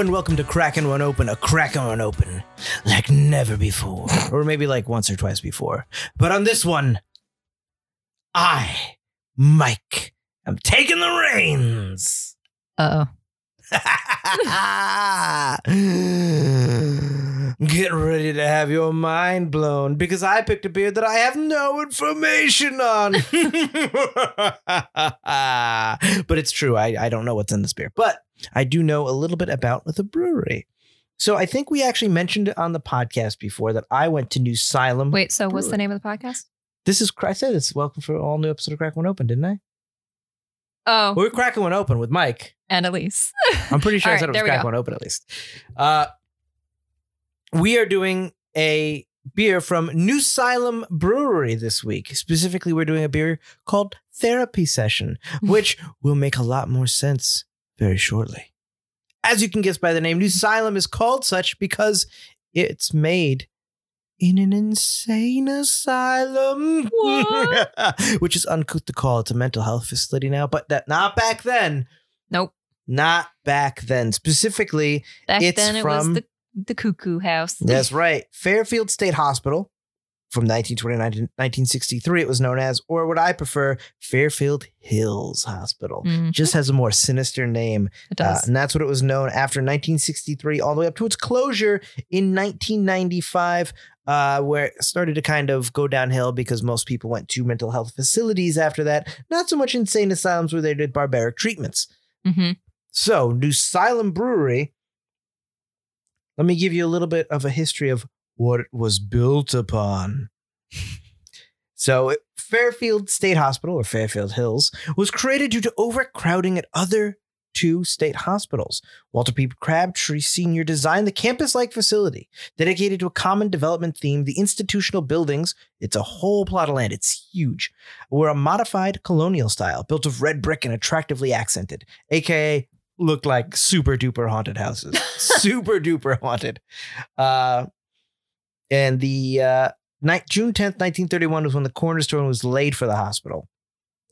and welcome to Cracking One Open, a Cracking One Open like never before, or maybe like once or twice before. But on this one, I, Mike, am taking the reins. Uh Get ready to have your mind blown because I picked a beer that I have no information on. but it's true. I, I don't know what's in this beer, but I do know a little bit about the brewery. So I think we actually mentioned it on the podcast before that I went to New Salem. Wait, so what's the name of the podcast? This is I said it's welcome for all new episode of Crack One Open, didn't I? Oh, We're cracking one open with Mike. and Elise. I'm pretty sure I said right, it was there we crack go. one open at least. Uh, we are doing a beer from New Salem Brewery this week. Specifically, we're doing a beer called Therapy Session, which will make a lot more sense very shortly. As you can guess by the name, New Salem is called such because it's made in an insane asylum. What? Which is uncouth to call. It's a mental health facility now, but that not back then. Nope. Not back then. Specifically, Back It's then it was from- the the cuckoo house. that's right. Fairfield State Hospital from 1929 to 1963, it was known as, or what I prefer, Fairfield Hills Hospital. Mhm. Just has a more sinister name. It Uh, does. and that's what it was known after 1963, all the way up to its closure in 1995, uh, where it started to kind of go downhill because most people went to mental health facilities after that. Not so much insane asylums where they did barbaric treatments. hmm So, New Salem Brewery, let me give you a little bit of a history of what it was built upon. So, Fairfield State Hospital, or Fairfield Hills, was created due to overcrowding at other two state hospitals. Walter P. Crabtree Sr. designed the campus like facility dedicated to a common development theme. The institutional buildings, it's a whole plot of land, it's huge, were a modified colonial style built of red brick and attractively accented, aka looked like super duper haunted houses. super duper haunted. Uh, and the uh, ni- June 10th, 1931 was when the cornerstone was laid for the hospital.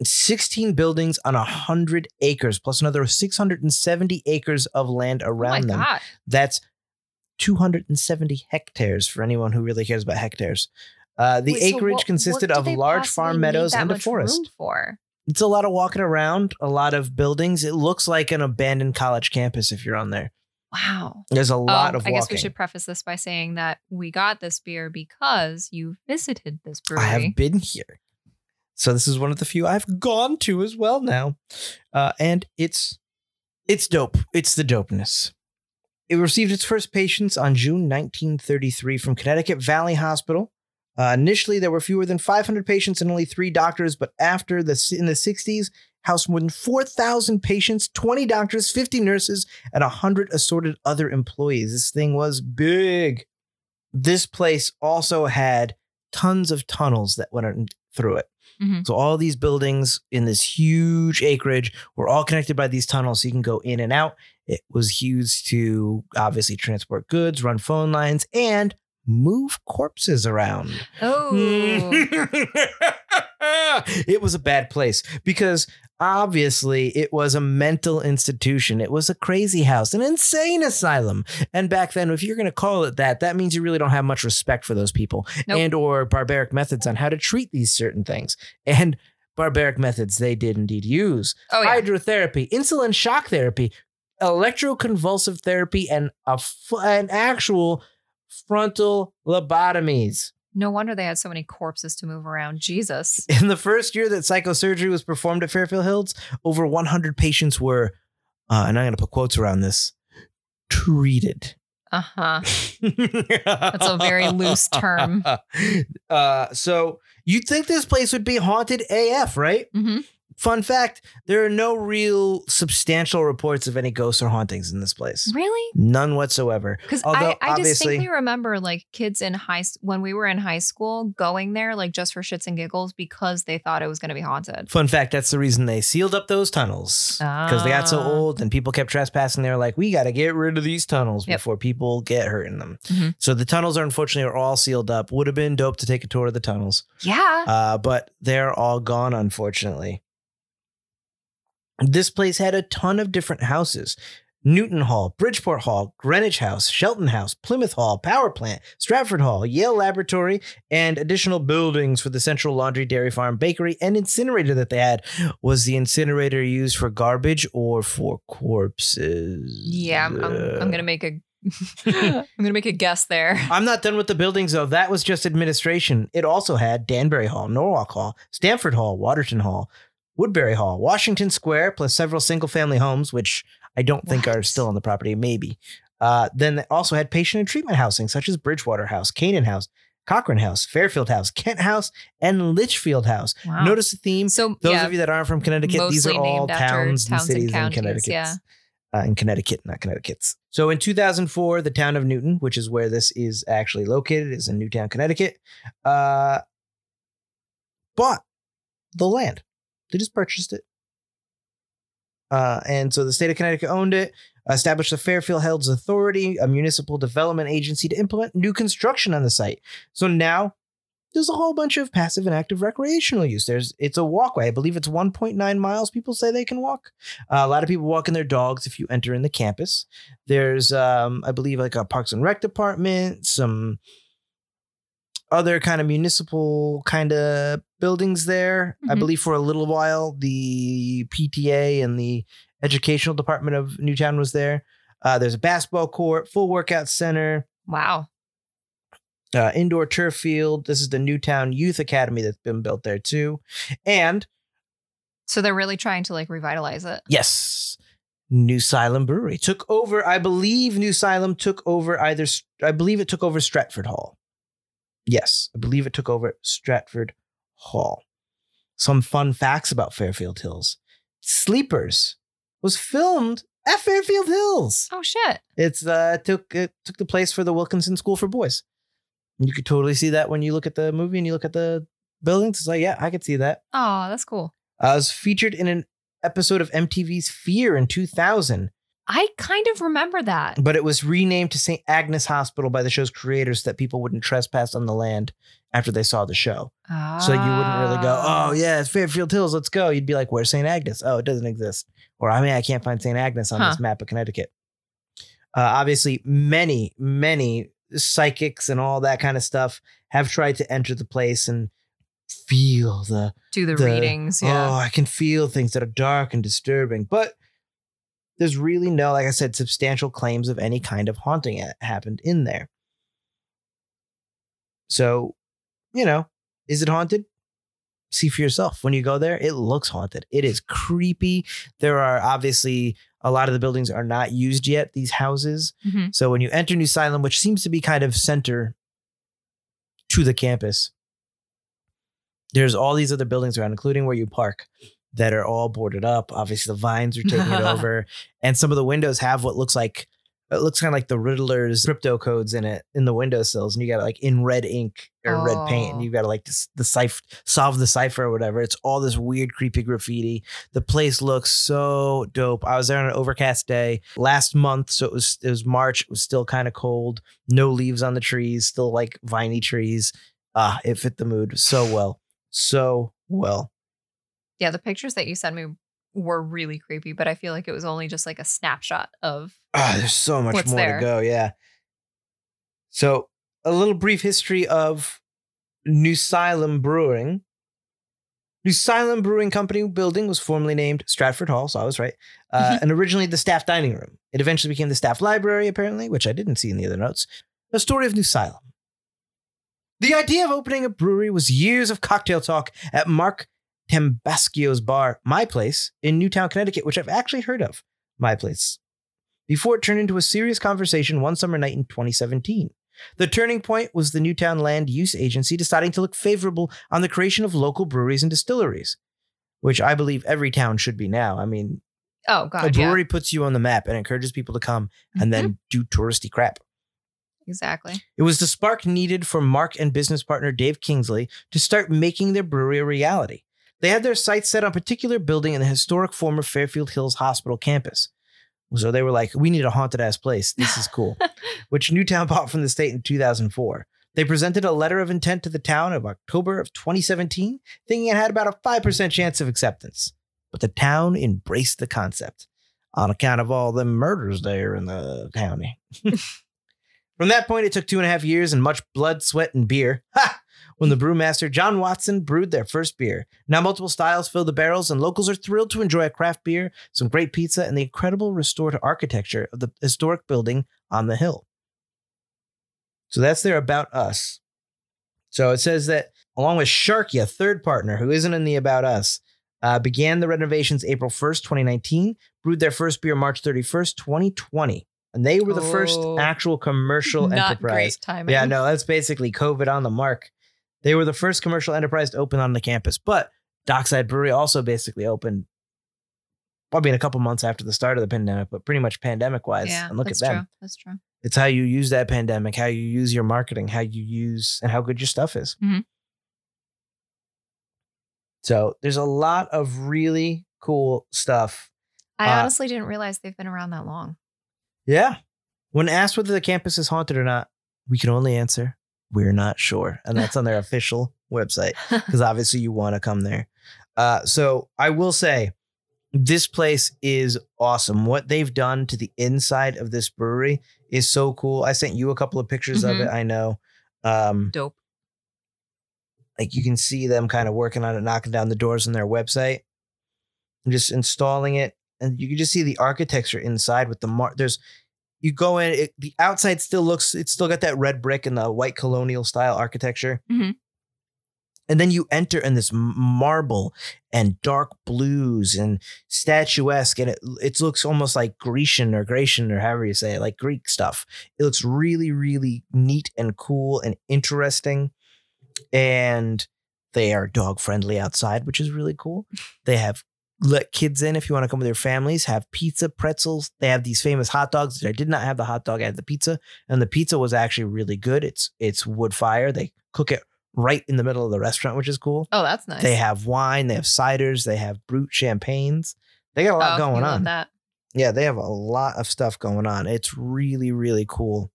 16 buildings on 100 acres, plus another 670 acres of land Oh around them. god. That's 270 hectares for anyone who really cares about hectares. Uh, the Wait, so acreage what- consisted what of large farm meadows and a forest. for. It's a lot of walking around, a lot of buildings. It looks like an abandoned college campus if you're on there. Wow. There's a lot oh, of I guess we should preface this by saying that we got this beer because you visited this brewery. I have been here. So this is one of the few I've gone to as well now. Uh, and it's it's dope. It's the dopeness. It received its first patients on June 1933 from Connecticut Valley Hospital. Uh, initially, there were fewer than 500 patients and only three doctors, but after the in the 60s, housed more than 4,000 patients, 20 doctors, 50 nurses, and 100 assorted other employees. This thing was big. This place also had tons of tunnels that went through it. Mhm. So all these buildings in this huge acreage were all connected by these tunnels, so you can go in and out. It was used to obviously transport goods, run phone lines, and move corpses around. Oh. it was a bad place because obviously it was a mental institution. It was a crazy house, an insane asylum. And back then, if you're going to call it that, that means you really don't have much respect for those people Nope. and or barbaric methods on how to treat these certain things. And barbaric methods they did indeed use. oh yeah. Hydrotherapy, insulin shock therapy, electroconvulsive therapy, and a f- an actual frontal lobotomies. No wonder they had so many corpses to move around. Jesus. In the first year that psychosurgery was performed at Fairfield Hills, over 100 patients were, uh, and I'm going to put quotes around this, treated. Uh huh. That's a very loose term. Uh, so you'd think this place would be haunted AF, right? hmm Fun fact there are no real substantial reports of any ghosts or hauntings in this place. Really? None whatsoever. Because Although, I, I obviously- distinctly remember like kids in high when we were in high school going there like just for shits and giggles because they thought it was going to be haunted. Fun fact that's the reason they sealed up those tunnels because they got so Ah. old and people kept trespassing. They were like, we got to get rid of these tunnels Yep. before people get hurt in them. Mhm. So the tunnels are unfortunately are all sealed up. Would have been dope to take a tour of the tunnels, Yeah. uh, but they're all gone, unfortunately. This place had a ton of different houses. Newtown Hall, Bridgeport Hall, Greenwich House, Shelton House, Plymouth Hall, Power Plant, Stratford Hall, Yale Laboratory, and additional buildings for the Central Laundry Dairy Farm Bakery and incinerator that they had. Was the incinerator used for garbage or for corpses? Yeah, I'm, I'm, I'm gonna make a I'm gonna make a guess there. I'm not done with the buildings though. That was just administration. It also had Danbury Hall, Norwalk Hall, Stamford Hall, Watertown Hall, Woodbury Hall, Washington Square, plus several single family homes, which I don't think are still on the property, maybe. Uh, then they also had patient and treatment housing, such as Bridgewater House, Canaan House, Cochrane House, Fairfield House, Kent House, and Litchfield House. Wow. Notice the theme. so Those yeah, of you that aren't from Connecticut, these are all towns and towns and cities in Connecticut. yeah. Uh, in Connecticut, not Connecticut's. So in 2004, the town of Newtown, which is where this is actually located, is in Newtown, Connecticut, uh, bought the land. They just purchased it. Uh, and so the state of Connecticut owned it, established the Fairfield Hills Authority, a municipal development agency to implement new construction on the site. So now there's a whole bunch of passive and active recreational use. There's it's a walkway. I believe it's 1.9 miles. People say they can walk. Uh, a lot of people walking their dogs if you enter in the campus. There's, um, I believe, like a Parks and Rec department, some other kind of municipal kind of buildings there. I Mhm. believe for a little while the PTA and the educational department of Newtown was there. Uh, there's a basketball court, full workout center, wow. uh, indoor turf field. This is the Newtown Youth Academy that's been built there too. And So they're really trying to like revitalize it. Yes. New Salem Brewery took over. I believe New Salem took over either. I believe it took over Stratford Hall. Yes, I believe it took over Stratford Hall. Some fun facts about Fairfield Hills: Sleepers was filmed at Fairfield Hills. Oh shit. It's uh took it took the place for the Wilkinson School for Boys. You could totally see that when you look at the movie and you look at the buildings. It's like, yeah, I could see that. Oh, that's cool. Uh, it was featured in an episode of MTV's Fear in 2000, I kind of remember that. but it was renamed to St. Agnes Hospital by the show's creators so that people wouldn't trespass on the land after they saw the show. So you wouldn't really go, Ah. oh, yeah, it's Fairfield Hills, let's go. You'd be like, where's St. Agnes? Oh, it doesn't exist. Or, I mean, I can't find St. Agnes on Huh. this map of Connecticut. Uh, obviously, many, many psychics and all that kind of stuff have tried to enter the place and feel the Do the, the- readings. Yeah. Oh, I can feel things that are dark and disturbing. But there's really no, like I said, substantial claims of any kind of haunting ha- happened in there. So, you know, is it haunted? See for yourself. When you go there, it looks haunted. It is creepy. There are obviously a lot of the buildings are not used yet, these houses. Mhm. So when you enter New Salem, which seems to be kind of center to the campus, there's all these other buildings around, including where you park, that are all boarded up. Obviously, the vines are taking it over, and some of the windows have what looks like it looks kind of like the Riddler's crypto codes in it in the windowsills, and you got like in red ink or red paint, and Oh. you got to like cipher, solve the cipher or whatever. It's all this weird, creepy graffiti. The place looks so dope. I was there on an overcast day last month, so it was it was March. It was still kind of cold. No leaves on the trees, still like viney trees. Ah, it fit the mood so well, so well. Yeah, the pictures that you sent me were really creepy, but I feel like it was only just like a snapshot of Ah, there's so much more there? to go. Yeah. So a little brief history of New Salem Brewing. New Salem Brewing Company building was formerly named Stratford Hall, so I was right. Uh, and originally the staff dining room. It eventually became the staff library, apparently, which I didn't see in the other notes. A story of New Salem. The idea of opening a brewery was years of cocktail talk at Mark Tembaschio's bar, My Place, in Newtown, Connecticut, which I've actually heard of. My Place. Before it turned into a serious conversation one summer night in 2017. The turning point was the Newtown Land Use Agency deciding to look favorable on the creation of local breweries and distilleries, which I believe every town should be now. I mean, oh a god, yeah, brewery puts you on the map and encourages people to come and Mhm. then do touristy crap. exactly. It was the spark needed for Mark and business partner Dave Kingsley to start making their brewery a reality. They had their sights set on a particular building in the historic former Fairfield Hills Hospital campus. So they were like, we need a haunted ass place. This is cool. Which Newtown bought from the state in 2004. They presented a letter of intent to the town of October of 2017, thinking it had about a 5% chance of acceptance. But the town embraced the concept. on account of all the murders there in the county. From that point, it took two and a half years and much blood, sweat, and beer. Ha! When the brewmaster John Watson brewed their first beer. Now, multiple styles fill the barrels, and locals are thrilled to enjoy a craft beer, some great pizza, and the incredible restored architecture of the historic building on the hill. So that's their About Us. So it says that along with Sharky, a third partner who isn't in the About Us, uh, began the renovations April 1st, 2019, brewed their first beer March 31st, 2020. And they were the first Oh. actual commercial Not enterprise. great timing. Yeah, no, that's basically COVID on the mark. They were the first commercial enterprise to open on the campus, but Dockside Brewery also basically opened. I mean, a couple months after the start of the pandemic, but pretty much pandemic wise. Yeah, and look at that's them. true. That's true. It's how you use that pandemic, how you use your marketing, how you use, and how good your stuff is. Mhm. So there's a lot of really cool stuff. I Uh, honestly didn't realize they've been around that long. Yeah. When asked whether the campus is haunted or not, we can only answer, we're not sure. And that's on their official website because obviously you want to come there. Uh, so I will say, this place is awesome. What they've done to the inside of this brewery is so cool. I sent you a couple of pictures of Mhm. it. I know. Um, Dope. like you can see them kind of working on it, knocking down the doors on their website, and just installing it, and you can just see the architecture inside with the mar. There's you go in, it, the outside still looks, it's still got that red brick and the white colonial style architecture. Mhm. And then you enter in this marble and dark blues and statuesque, and it it looks almost like Grecian or Grecian or however you say it, like Greek stuff. It looks really, really neat and cool and interesting. And they are dog friendly outside, which is really cool. They have let kids in if you want to come with your families, have pizza, pretzels. They have these famous hot dogs. I did not have the hot dog, I had the pizza. And the pizza was actually really good. It's it's wood fire. They cook it right in the middle of the restaurant, which is cool. Oh, that's nice. They have wine, they have ciders, they have brut champagnes. They got a lot oh, going on. That. Yeah, they have a lot of stuff going on. It's really, really cool.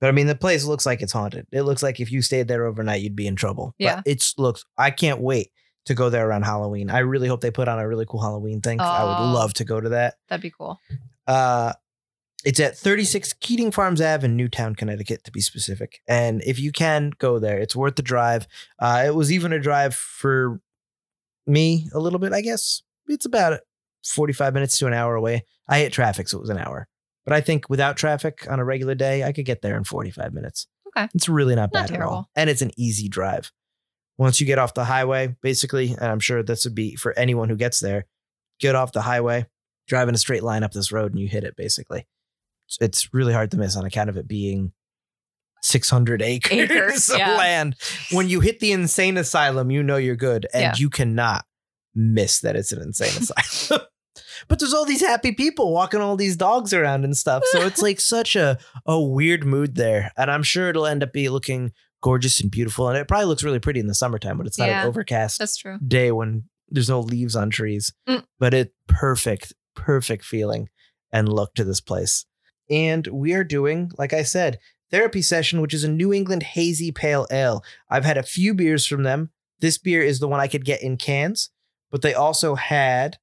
But I mean, the place looks like it's haunted. It looks like if you stayed there overnight, you'd be in trouble. Yeah. But it's looks. I can't wait to go there around Halloween. I really hope they put on a really cool Halloween thing. I would Oh. love to go to that. That'd be cool. Uh, it's at 36 Keating Farms Ave in Newtown, Connecticut, to be specific. And if you can go there, it's worth the drive. Uh, it was even a drive for me a little bit, I guess. It's about 45 minutes to an hour away. I hit traffic, so it was an hour. But I think without traffic on a regular day, I could get there in 45 minutes. Okay. It's really not Not bad at all. And it's an easy drive. Once you get off the highway, basically, and I'm sure this would be for anyone who gets there, get off the highway, drive in a straight line up this road, and you hit it basically. It's, really hard to miss on account of it being 600 acres, Acres, of yeah. land. When you hit the insane asylum, you know you're good, and Yeah. you cannot miss that it's an insane asylum. But there's all these happy people walking all these dogs around and stuff. So it's like such a, a weird mood there. And I'm sure it'll end up be looking gorgeous and beautiful. And it probably looks really pretty in the summertime, but it's not Yeah. an overcast That's true. day when there's no leaves on trees. Mm. But it perfect, perfect feeling and look to this place. And we are doing, like I said, therapy session, which is a New England hazy pale ale. I've had a few beers from them. This beer is the one I could get in cans, but they also had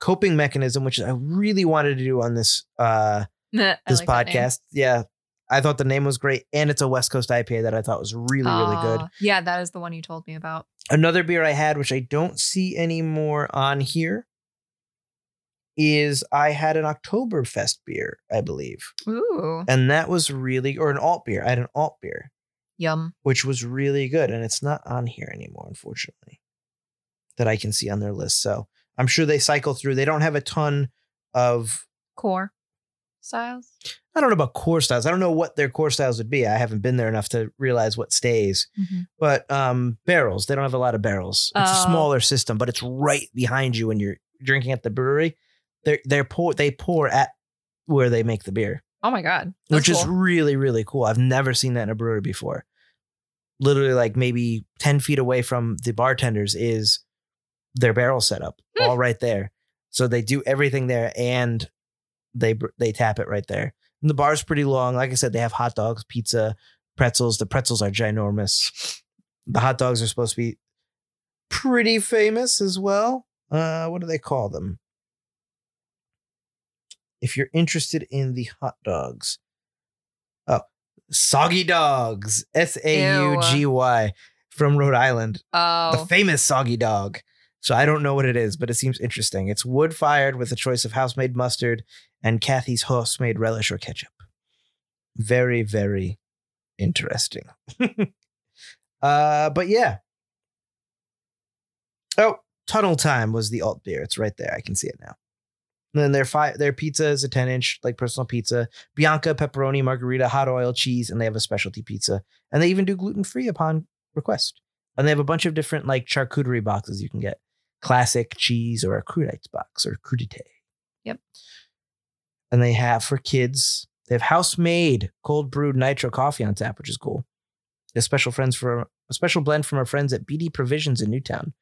coping mechanism, which I really wanted to do on this uh this like podcast. Yeah. I thought the name was great. And it's a West Coast IPA that I thought was really, really good. Yeah, that is the one you told me about. Another beer I had, which I don't see anymore on here, is I had an Oktoberfest beer, I believe. Ooh, And that was really, or an alt beer. I had an alt beer, yum. which was really good. And it's not on here anymore, unfortunately, that I can see on their list. So I'm sure they cycle through. They don't have a ton of, Core styles. I don't know about core styles. I don't know what their core styles would be. I haven't been there enough to realize what stays. Mhm. but um barrels they don't have a lot of barrels it's a Oh. smaller system but it's right behind you when you're drinking at the brewery they're they're pour they pour at where they make the beer Oh my god, That's which is really really cool i've never seen that in a brewery before literally like maybe 10 feet away from the bartenders is their barrel setup Hmm. all right there so they do everything there and they they tap it right there. And the bar's pretty long. Like i said they have hot dogs pizza pretzels. The pretzels are ginormous. The hot dogs are supposed to be pretty famous as well. Uh what do they call them? If you're interested in the hot dogs, oh, Saugy Dogs, S A U G Y, from Rhode Island, Oh, the famous Saugy Dog. So I don't know what it is, but it seems interesting. It's wood fired with a choice of house made mustard and Kathy's house made relish or ketchup. Very, very interesting. uh, but yeah. Oh, Tunnel Time was the alt beer. It's right there. I can see it now. And then their fi- their pizza is a 10 inch, like personal pizza. Bianca, pepperoni, margherita, hot oil, cheese, and they have a specialty pizza. And they even do gluten free upon request. And they have a bunch of different like charcuterie boxes you can get. Classic cheese or a crudites box or crudite. Yep. And they have for kids, they have house made cold brewed nitro coffee on tap, which is cool. A special friends for a special blend from our friends at BD Provisions in Newtown.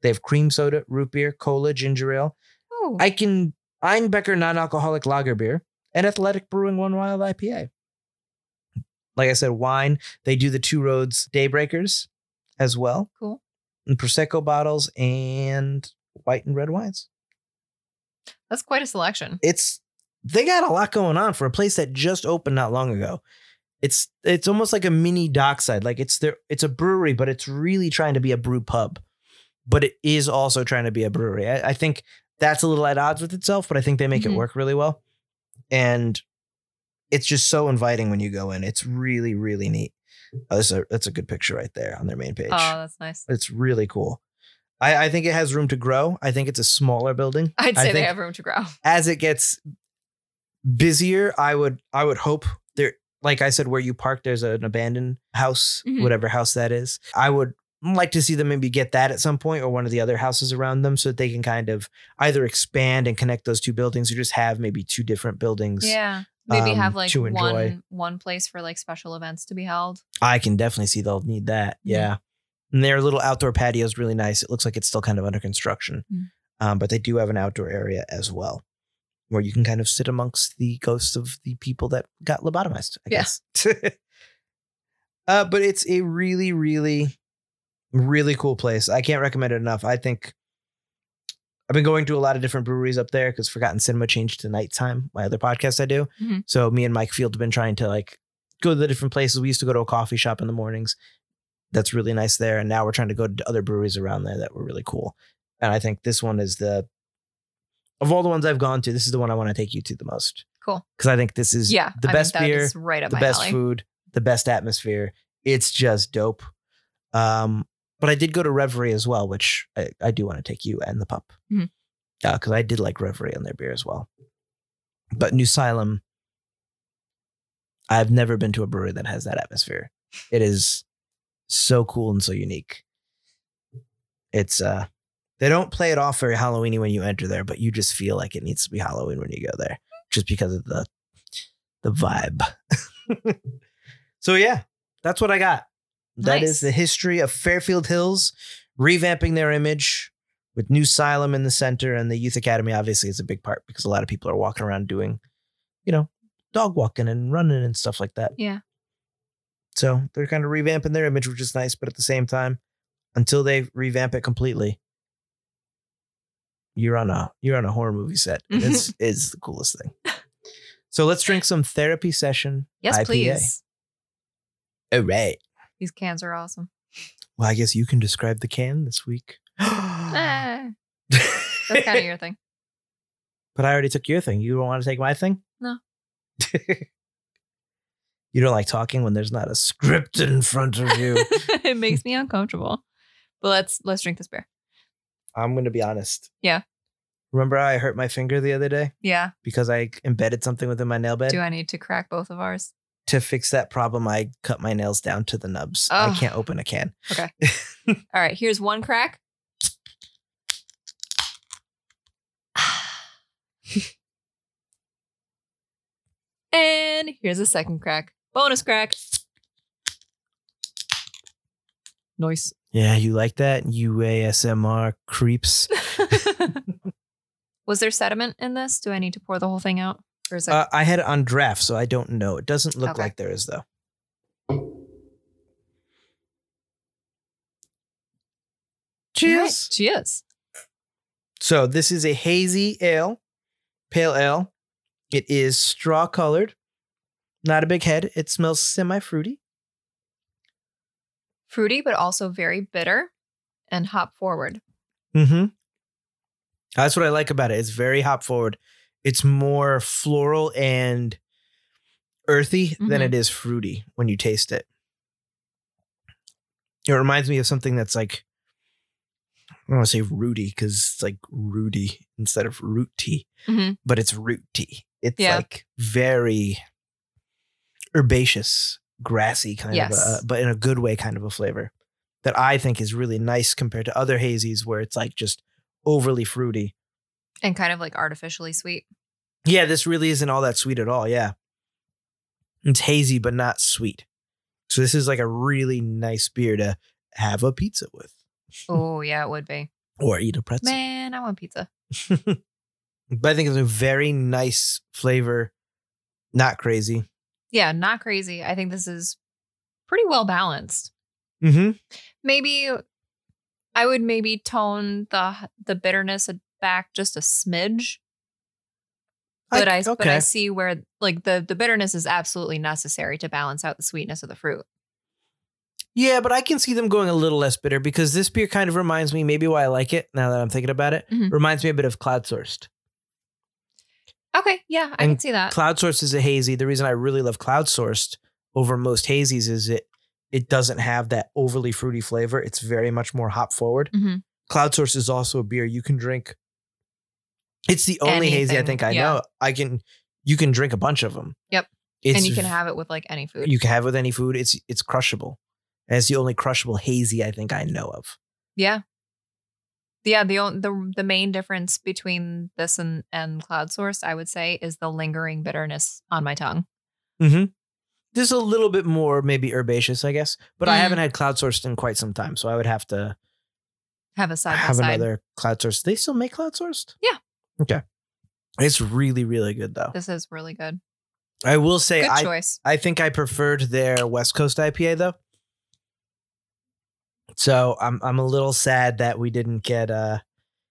They have cream soda, root beer, cola, ginger ale, Ooh. I can Einbecker non-alcoholic lager beer and Athletic Brewing One Wild IPA. Like I said, wine. They do the Two Roads Daybreakers as well, cool. and prosecco bottles and white and red wines. That's quite a selection. It's they got a lot going on for a place that just opened not long ago. It's it's almost like a mini dockside. Like it's there. It's a brewery, but it's really trying to be a brew pub. But it is also trying to be a brewery. I, I think that's a little at odds with itself, but I think they make Mhm. it work really well. And it's just so inviting when you go in. It's really really neat. Oh, that's a that's a good picture right there on their main page. Oh, that's nice. it's really cool. I, I think it has room to grow. I think it's a smaller building. I'd I say they have room to grow. as it gets busier, I would I would hope there like I said where you park there's an abandoned house, Mhm. whatever house that is. I would like to see them maybe get that at some point or one of the other houses around them so that they can kind of either expand and connect those two buildings or just have maybe two different buildings. Yeah. Maybe um, have like one one place for like special events to be held. I can definitely see they'll need that. Mhm. Yeah. And their little outdoor patio is really nice. It looks like it's still kind of under construction. Mhm. Um, but they do have an outdoor area as well where you can kind of sit amongst the ghosts of the people that got lobotomized, I Yeah. guess. uh, but it's a really, really, really cool place. I can't recommend it enough. I think I've been going to a lot of different breweries up there because Forgotten Cinema changed to nighttime, my other podcast I do. Mhm. So me and Mike Field have been trying to like go to the different places. We used to go to a coffee shop in the mornings. That's really nice there. And now we're trying to go to other breweries around there that were really cool. And I think this one is the of all the ones I've gone to, this is the one I want to take you to the most. Cool. Because I think this is Yeah. the I best beer, right up the best alley. food, the best atmosphere. It's just dope. Um, but I did go to Reverie as well, which I, I do want to take you and the pup. Mhm. Yeah, because I did like Reverie and their beer as well. But New Salem, I've never been to a brewery that has that atmosphere. It is so cool and so unique. It's uh they don't play it off very Halloweeny when you enter there, but you just feel like it needs to be Halloween when you go there, just because of the the vibe. so yeah, that's what I got. That Nice. is the history of Fairfield Hills revamping their image with New Asylum in the center and the Youth Academy. Obviously, is a big part because a lot of people are walking around doing, you know, dog walking and running and stuff like that. Yeah. So they're kind of revamping their image, which is nice, but at the same time, until they revamp it completely, you're on a you're on a horror movie set. And it's is the coolest thing. So let's drink some therapy session. Yes, IPA. please. All right. These cans are awesome. Well, I guess you can describe the can this week. Ah, that's kind of your thing. But I already took your thing. You don't want to take my thing? No. you don't like talking when there's not a script in front of you. it makes me uncomfortable. But let's let's drink this beer. I'm going to be honest. Yeah. Remember how I hurt my finger the other day Yeah. because I embedded something within my nail bed? Do I need to crack both of ours? to fix that problem, I cut my nails down to the nubs. I Oh. can't open a can. Okay. All right, here's one crack. and here's a second crack. Bonus crack. Nice. Yeah, you like that? UASMR creeps. Was there sediment in this? Do I need to pour the whole thing out? Or is that Uh, I had it on draft, so I don't know. It doesn't look Okay. like there is, though. Cheers. Right, Cheers. So this is a hazy ale, pale ale. It is straw colored, not a big head. It smells semi fruity. Fruity, but also very bitter and hop forward. Mm-hmm. That's what I like about it. It's very hop forward. It's more floral and earthy than Mhm. it is fruity when you taste it. It reminds me of something that's like I don't want to say rooty because it's like rooty instead of root tea, Mhm. but it's root tea. It's Yeah. like very herbaceous, grassy kind Yes. of, a, but in a good way, kind of a flavor that I think is really nice compared to other hazies where it's like just overly fruity. And kind of like artificially sweet. Yeah, this really isn't all that sweet at all. Yeah. It's hazy, but not sweet. So this is like a really nice beer to have a pizza with Oh, yeah, it would be. or eat a pretzel. Man, I want pizza. but I think it's a very nice flavor. Not crazy. Yeah, not crazy. I think this is pretty well balanced. Mm-hmm. Maybe I would maybe tone the the bitterness back just a smidge. But I, but I see where like the the bitterness is absolutely necessary to balance out the sweetness of the fruit. yeah, but I can see them going a little less bitter because this beer kind of reminds me, maybe why I like it now that I'm thinking about it, Mhm. reminds me a bit of Cloud Sourced. Okay, yeah, I And can see that. Cloud Sourced is a hazy. The reason I really love Cloud Sourced over most hazies is it it doesn't have that overly fruity flavor. It's very much more hop forward. hmm Cloud Source is also a beer you can drink. It's the only hazy I think I yeah. know. I can you can drink a bunch of them. Yep. It's, and you can have it with like any food. you can have it with any food. It's it's crushable. And it's the only crushable hazy I think I know of. yeah. Yeah, the the the main difference between this and and cloud source, I would say, is the lingering bitterness on my tongue. Mm-hmm. There's a little bit more maybe herbaceous, I guess, but I Mhm. haven't had cloud sourced in quite some time, so I would have to Have a side have another cloud sourced. They still make cloud sourced? Yeah. Okay. It's really, really good though. This is really good. I will say Good I choice. I think I preferred their West Coast IPA though. So I'm I'm a little sad that we didn't get uh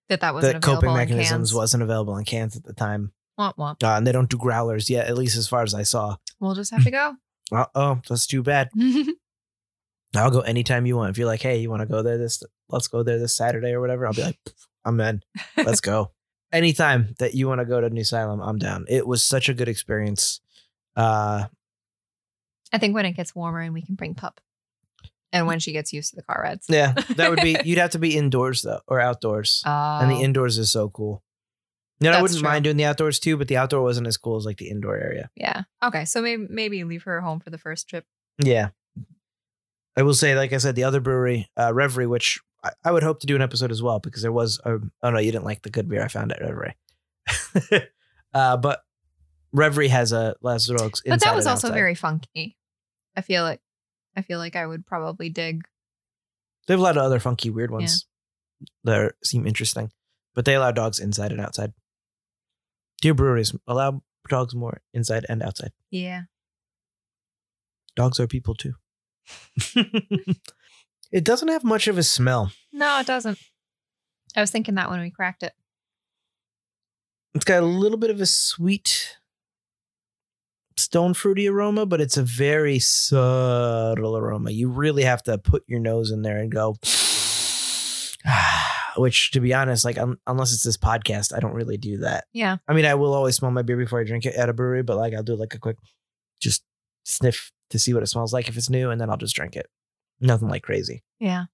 That that wasn't coping mechanisms wasn't available in cans at the time. Womp womp. Uh, and they don't do growlers yet, at least as far as I saw. We'll just have to go. Uh, oh, that's too bad. I'll go anytime you want. If you're like, hey, you want to go there this let's go there this Saturday or whatever, I'll be like, I'm in. Let's go. Anytime that you want to go to New Salem, I'm down. It was such a good experience. Uh I think when it gets warmer and we can bring pup. And when she gets used to the car rides. yeah, that would be you'd have to be indoors though or outdoors. Oh, and the indoors is so cool. You know, I wouldn't true. mind doing the outdoors too, but the outdoor wasn't as cool as like the indoor area. yeah. Okay. So maybe maybe leave her home for the first trip. Yeah. I will say, like I said, the other brewery, uh, Reverie, which I, I would hope to do an episode as well because there was, a, oh no, you didn't like the good beer I found at Reverie. uh, but Reverie has a Las Drogues But that was also outside. very funky. I feel like I feel like I would probably dig. They have a lot of other funky, weird ones that are, seem interesting, but they allow dogs inside and outside. Dear breweries, allow dogs more inside and outside. Yeah. Dogs are people too. it doesn't have much of a smell. No, it doesn't. I was thinking that when we cracked it. It's got a little bit of a sweet stone fruity aroma, but it's a very subtle aroma. You really have to put your nose in there and go. Which, to be honest, like un- unless it's this podcast, I don't really do that. Yeah. I mean, I will always smell my beer before I drink it at a brewery, but like I'll do like a quick, just sniff to see what it smells like if it's new, and then I'll just drink it. Nothing like crazy. Yeah.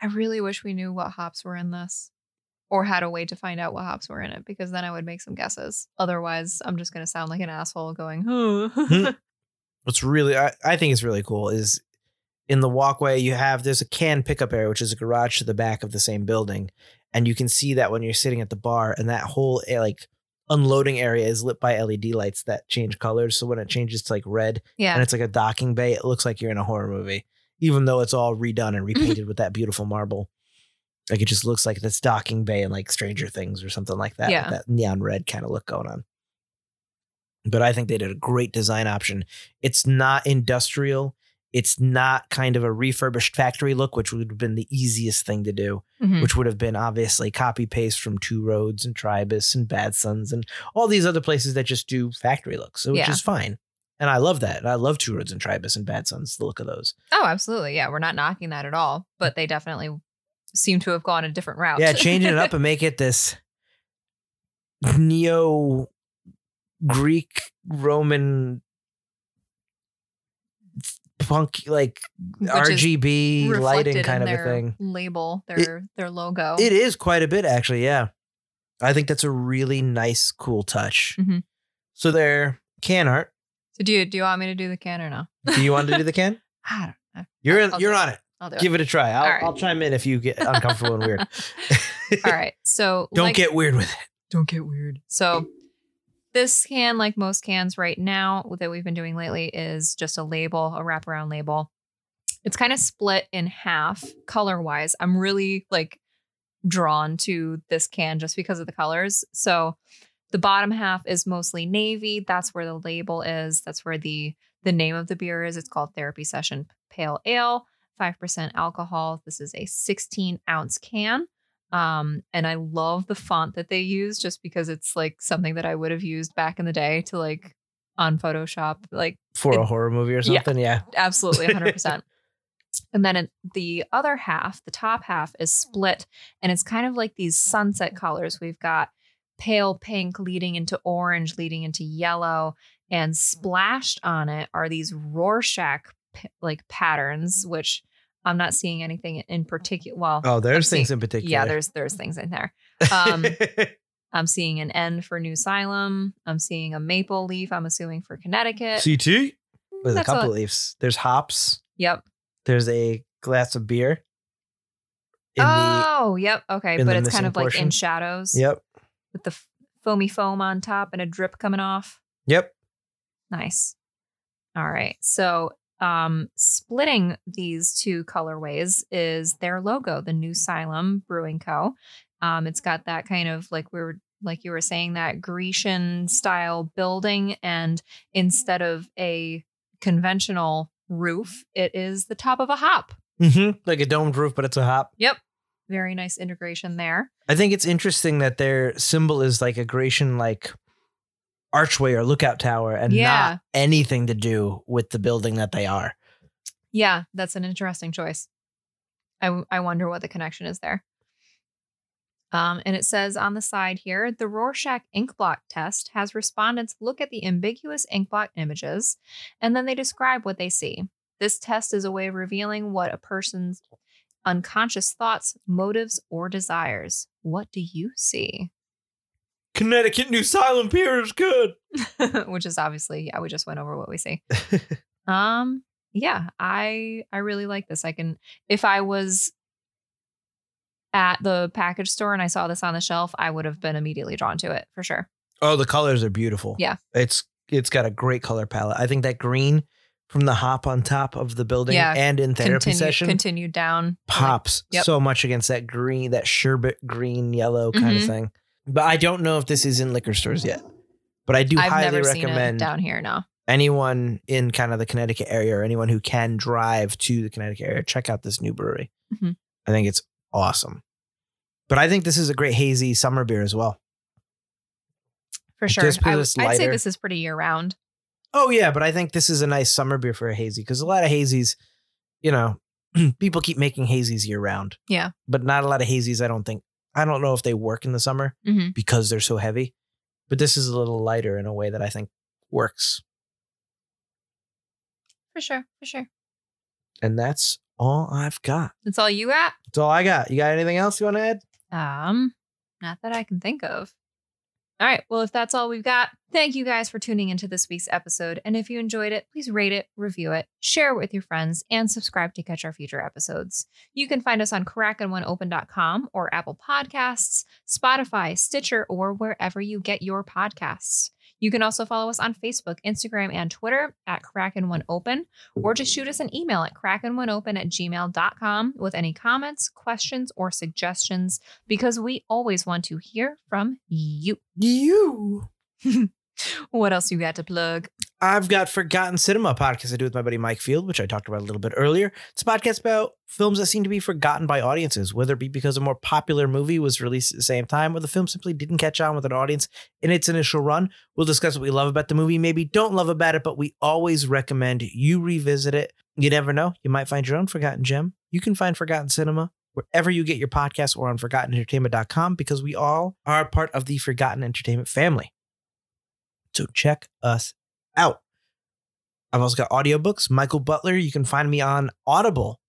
I really wish we knew what hops were in this or had a way to find out what hops were in it because then I would make some guesses. Otherwise, I'm just going to sound like an asshole going, huh. What's really, I, I think is really cool is in the walkway, you have, there's a can pickup area, which is a garage to the back of the same building. And you can see that when you're sitting at the bar and that whole eh, like unloading area is lit by LED lights that change colors. So when it changes to like red yeah. and it's like a docking bay, it looks like you're in a horror movie, even though it's all redone and repainted with that beautiful marble. Like it just looks like this docking bay and like Stranger Things or something like that. Yeah. that neon red kind of look going on. But I think they did a great design option. It's not industrial. It's not kind of a refurbished factory look, which would have been the easiest thing to do, Mhm. which would have been obviously copy paste from Two Roads and Tribus and Bad Sons and all these other places that just do factory looks, which Yeah. is fine. And I love that. I love Two Roads and Tribus and Bad Sons, the look of those. Oh, absolutely. Yeah, we're not knocking that at all, but they definitely seem to have gone a different route. Yeah, changing it up and make it this neo Greek Roman punk like Which RGB lighting kind in of a thing. Label their their logo. It is quite a bit actually, yeah. I think that's a really nice, cool touch. Mhm. So there, can art. so do you do you want me to do the can or no? Do you want to do the can? I don't know. You're in, I'll you're do on it. I'll do Give it a try. I'll, All right. I'll chime in if you get uncomfortable and weird. All right. So Don't like- get weird with it. don't get weird. So this can, like most cans right now that we've been doing lately, is just a label, a wraparound label. It's kind of split in half color wise. I'm really like drawn to this can just because of the colors. So the bottom half is mostly navy. That's where the label is. That's where the the name of the beer is. It's called Therapy Session Pale Ale, 5% alcohol. This is a 16 ounce can. Um, and I love the font that they use just because it's like something that I would have used back in the day to like on Photoshop. Like For a horror movie or something, yeah. absolutely 100%. and then it, the other half, the top half is split and it's kind of like these sunset colors. We've got pale pink leading into orange, leading into yellow, and splashed on it are these Rorschach like patterns, which I'm not seeing anything in particular. Well, Oh, there's I'm things in particular. yeah, there's there's things in there. Um, I'm seeing an N for New Salem. I'm seeing a maple leaf. I'm assuming for Connecticut. CT with a That's couple all- leaves. There's hops. yep. There's a glass of beer. Oh, yep. Okay, but it's kind of like in shadows yep, with the f- foamy foam on top and a drip coming off. yep. Nice. All right. So, um, splitting these two colorways is their logo, the New Salem Brewing Co. Um, it's got that kind of like we were like you were saying that Grecian style building, and instead of a conventional roof, it is the top of a hop. hmm Like a domed roof, but it's a hop. Yep. Very nice integration there. I think it's interesting that their symbol is like a Grecian like archway or lookout tower and Yeah. not anything to do with the building that they are. Yeah, that's an interesting choice. I, I wonder what the connection is there. Um, and it says on the side here the Rorschach ink blot test has respondents look at the ambiguous ink blot images and then they describe what they see. This test is a way of revealing what a person's unconscious thoughts, motives, or desires. What do you see? Connecticut New Silent Pier is good. Which is obviously, yeah, we just went over what we see. um, yeah, I I really like this. I can if I was at the package store and I saw this on the shelf, I would have been immediately drawn to it for sure. Oh, the colors are beautiful. Yeah. It's it's got a great color palette. I think that green from the hop on top of the building Yeah. and in therapy Continue, session continued down. like- pops Yep. so much against that green, that sherbet green yellow kind of Mhm. thing. But I don't know if this is in liquor stores yet. But I do I've highly never seen it recommend down here. No. anyone in kind of the Connecticut area or anyone who can drive to the Connecticut area, check out this new brewery. Mhm. I think it's awesome. But I think this is a great hazy summer beer as well. For sure. I, I'd say this is pretty year round. Oh yeah, but I think this is a nice summer beer for a hazy because a lot of hazies, you know, people keep making hazies year round. Yeah. But not a lot of hazies. I don't think. I don't know if they work in the summer hmm because they're so heavy. But this is a little lighter in a way that I think works. For sure. For sure. And that's all I've got. That's all you got? That's all I got. You got anything else you want to add? Um, not that I can think of. All right. Well, if that's all we've got, thank you guys for tuning into this week's episode. And if you enjoyed it, please rate it, review it, share it with your friends, and subscribe to catch our future episodes. You can find us on crackandoneopen.com or Apple Podcasts, Spotify, Stitcher, or wherever you get your podcasts. You can also follow us on Facebook, Instagram, and Twitter at Kraken1Open, or just shoot us an email at kraken1open at gmail.com with any comments, questions, or suggestions because we always want to hear from you. You. What else you got to plug? I've got Forgotten Cinema podcast I do with my buddy Mike Field, which I talked about a little bit earlier. It's a podcast about films that seem to be forgotten by audiences, whether it be because a more popular movie was released at the same time or the film simply didn't catch on with an audience in its initial run. We'll discuss what we love about the movie, maybe don't love about it, but we always recommend you revisit it. You never know, you might find your own forgotten gem. You can find Forgotten Cinema wherever you get your podcast or on forgottenentertainment.com because we all are part of the Forgotten Entertainment family. So check us out. I've also got audiobooks. Michael Butler, you can find me on Audible.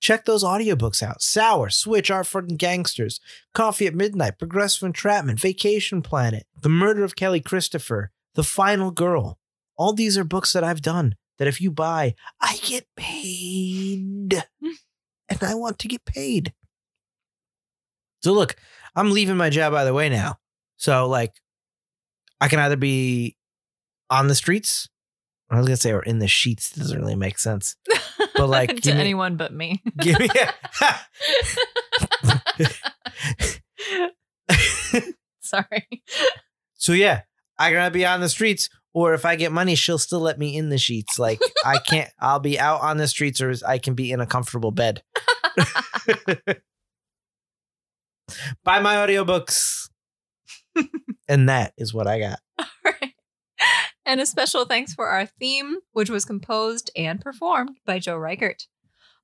Check those audiobooks out. Sour, Switch, Art for Gangsters, Coffee at Midnight, Progressive Entrapment, Vacation Planet, The Murder of Kelly Christopher, The Final Girl. All these are books that I've done that if you buy, I get paid. and I want to get paid. So look, I'm leaving my job by the way now. So like I can either be on the streets. I was gonna say or in the sheets. doesn't really make sense. But like to me, anyone but me. give me A, Sorry. So yeah, I gotta be on the streets, or if I get money, she'll still let me in the sheets. Like I can't. I'll be out on the streets, or I can be in a comfortable bed. Buy my audiobooks. and that is what I got. And a special thanks for our theme, which was composed and performed by Joe Reichert.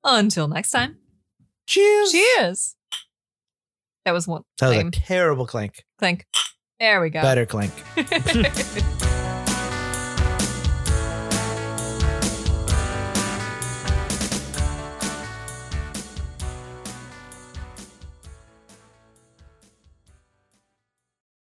Until next time. Cheers. Cheers. That was one. That was a terrible clink. Clink. There we go. Better clink.